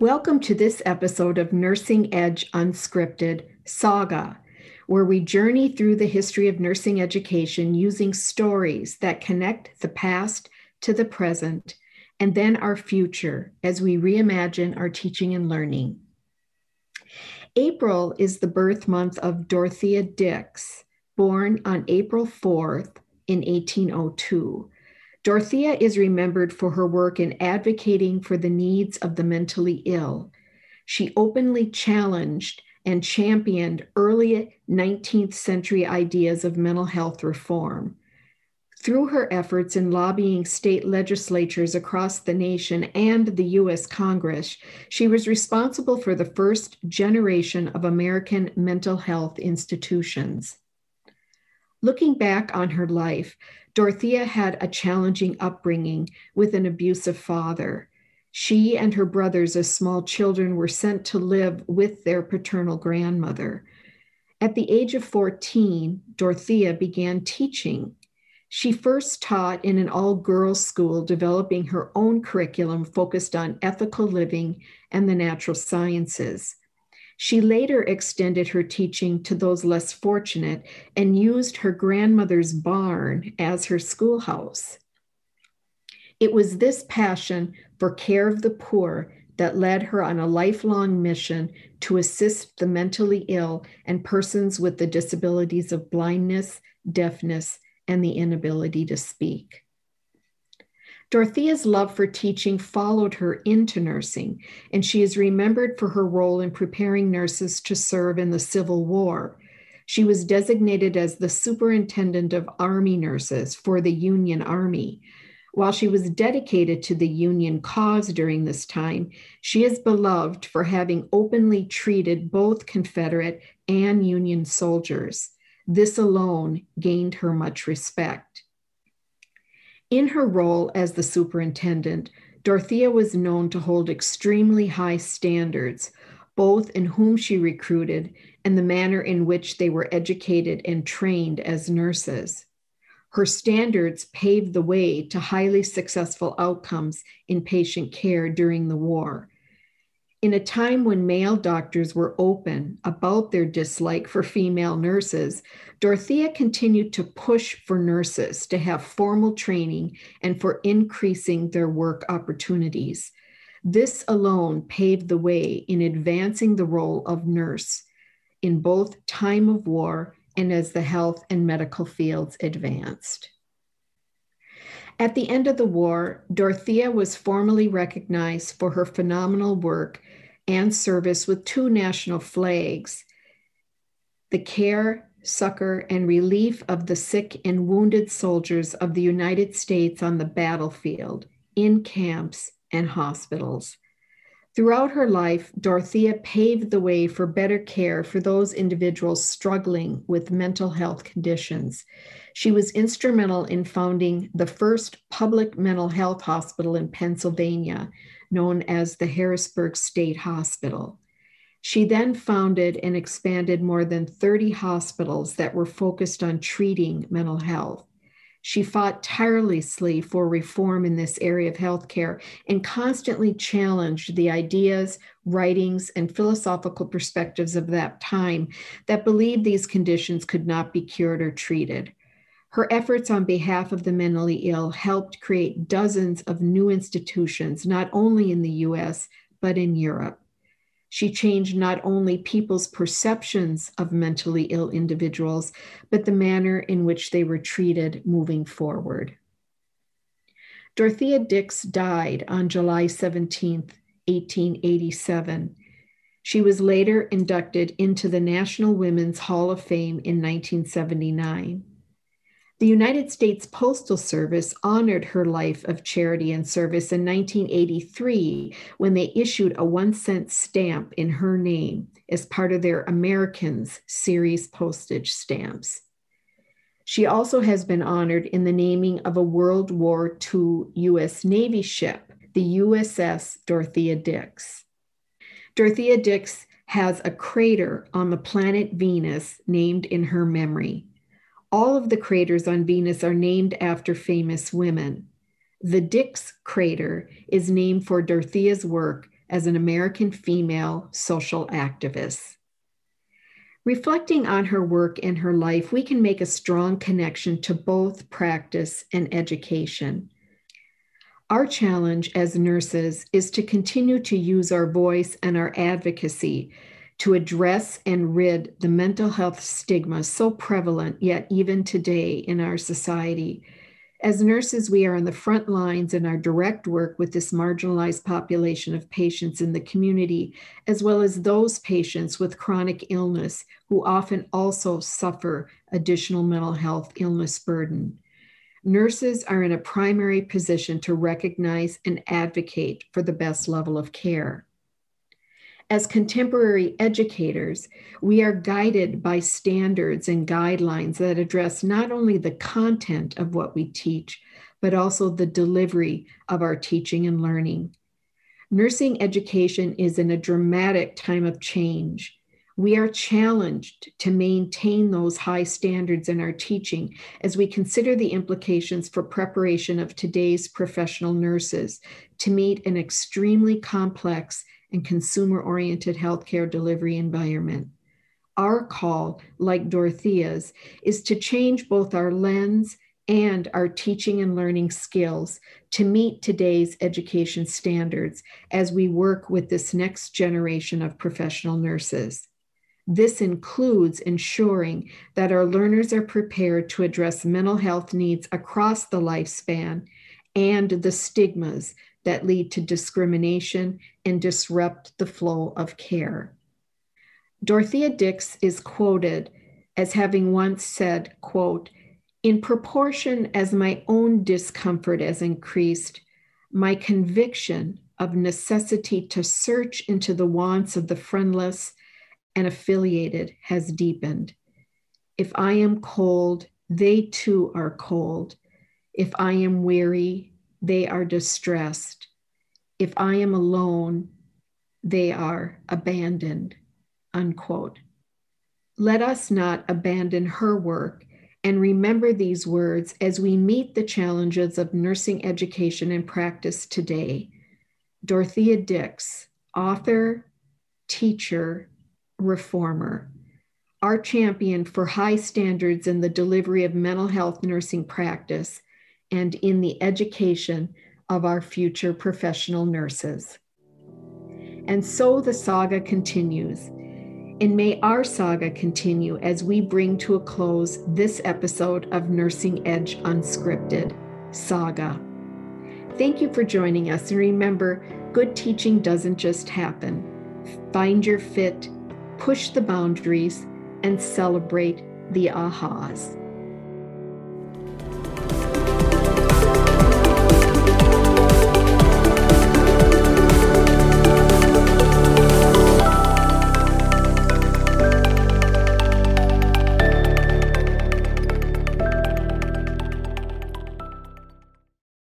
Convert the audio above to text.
Welcome to this episode of Nursing Edge Unscripted Saga, where we journey through the history of nursing education using stories that connect the past to the present and then our future as we reimagine our teaching and learning. April is the birth month of Dorothea Dix, born on April 4th in 1802. Dorothea is remembered for her work in advocating for the needs of the mentally ill. She openly challenged and championed early 19th century ideas of mental health reform. Through her efforts in lobbying state legislatures across the nation and the US Congress, she was responsible for the first generation of American mental health institutions. Looking back on her life, Dorothea had a challenging upbringing with an abusive father. She and her brothers, as small children, were sent to live with their paternal grandmother. At the age of 14, Dorothea began teaching. She first taught in an all girls school, developing her own curriculum focused on ethical living and the natural sciences. She later extended her teaching to those less fortunate and used her grandmother's barn as her schoolhouse. It was this passion for care of the poor that led her on a lifelong mission to assist the mentally ill and persons with the disabilities of blindness, deafness, and the inability to speak. Dorothea's love for teaching followed her into nursing, and she is remembered for her role in preparing nurses to serve in the Civil War. She was designated as the superintendent of Army nurses for the Union Army. While she was dedicated to the Union cause during this time, she is beloved for having openly treated both Confederate and Union soldiers. This alone gained her much respect. In her role as the superintendent, Dorothea was known to hold extremely high standards, both in whom she recruited and the manner in which they were educated and trained as nurses. Her standards paved the way to highly successful outcomes in patient care during the war. In a time when male doctors were open about their dislike for female nurses, Dorothea continued to push for nurses to have formal training and for increasing their work opportunities. This alone paved the way in advancing the role of nurse in both time of war and as the health and medical fields advanced. At the end of the war, Dorothea was formally recognized for her phenomenal work and service with two national flags the care, succor, and relief of the sick and wounded soldiers of the United States on the battlefield, in camps, and hospitals. Throughout her life, Dorothea paved the way for better care for those individuals struggling with mental health conditions. She was instrumental in founding the first public mental health hospital in Pennsylvania, known as the Harrisburg State Hospital. She then founded and expanded more than 30 hospitals that were focused on treating mental health. She fought tirelessly for reform in this area of healthcare and constantly challenged the ideas, writings, and philosophical perspectives of that time that believed these conditions could not be cured or treated. Her efforts on behalf of the mentally ill helped create dozens of new institutions, not only in the US, but in Europe. She changed not only people's perceptions of mentally ill individuals, but the manner in which they were treated moving forward. Dorothea Dix died on July 17, 1887. She was later inducted into the National Women's Hall of Fame in 1979. The United States Postal Service honored her life of charity and service in 1983 when they issued a one cent stamp in her name as part of their Americans series postage stamps. She also has been honored in the naming of a World War II U.S. Navy ship, the USS Dorothea Dix. Dorothea Dix has a crater on the planet Venus named in her memory. All of the craters on Venus are named after famous women. The Dix crater is named for Dorothea's work as an American female social activist. Reflecting on her work and her life, we can make a strong connection to both practice and education. Our challenge as nurses is to continue to use our voice and our advocacy to address and rid the mental health stigma so prevalent yet even today in our society as nurses, we are on the front lines in our direct work with this marginalized population of patients in the community, as well as those patients with chronic illness who often also suffer additional mental health illness burden. Nurses are in a primary position to recognize and advocate for the best level of care. As contemporary educators, we are guided by standards and guidelines that address not only the content of what we teach, but also the delivery of our teaching and learning. Nursing education is in a dramatic time of change. We are challenged to maintain those high standards in our teaching as we consider the implications for preparation of today's professional nurses to meet an extremely complex and consumer oriented healthcare delivery environment. Our call, like Dorothea's, is to change both our lens and our teaching and learning skills to meet today's education standards as we work with this next generation of professional nurses. This includes ensuring that our learners are prepared to address mental health needs across the lifespan and the stigmas that lead to discrimination and disrupt the flow of care. Dorothea Dix is quoted as having once said, quote, in proportion as my own discomfort has increased, my conviction of necessity to search into the wants of the friendless and affiliated has deepened. If I am cold, they too are cold. If I am weary, they are distressed. If I am alone, they are abandoned. Unquote. Let us not abandon her work and remember these words as we meet the challenges of nursing education and practice today. Dorothea Dix, author, teacher, reformer, our champion for high standards in the delivery of mental health nursing practice and in the education of our future professional nurses. And so the saga continues. And may our saga continue as we bring to a close this episode of Nursing Edge Unscripted Saga. Thank you for joining us. And remember, good teaching doesn't just happen. Find your fit, push the boundaries, and celebrate the ahas.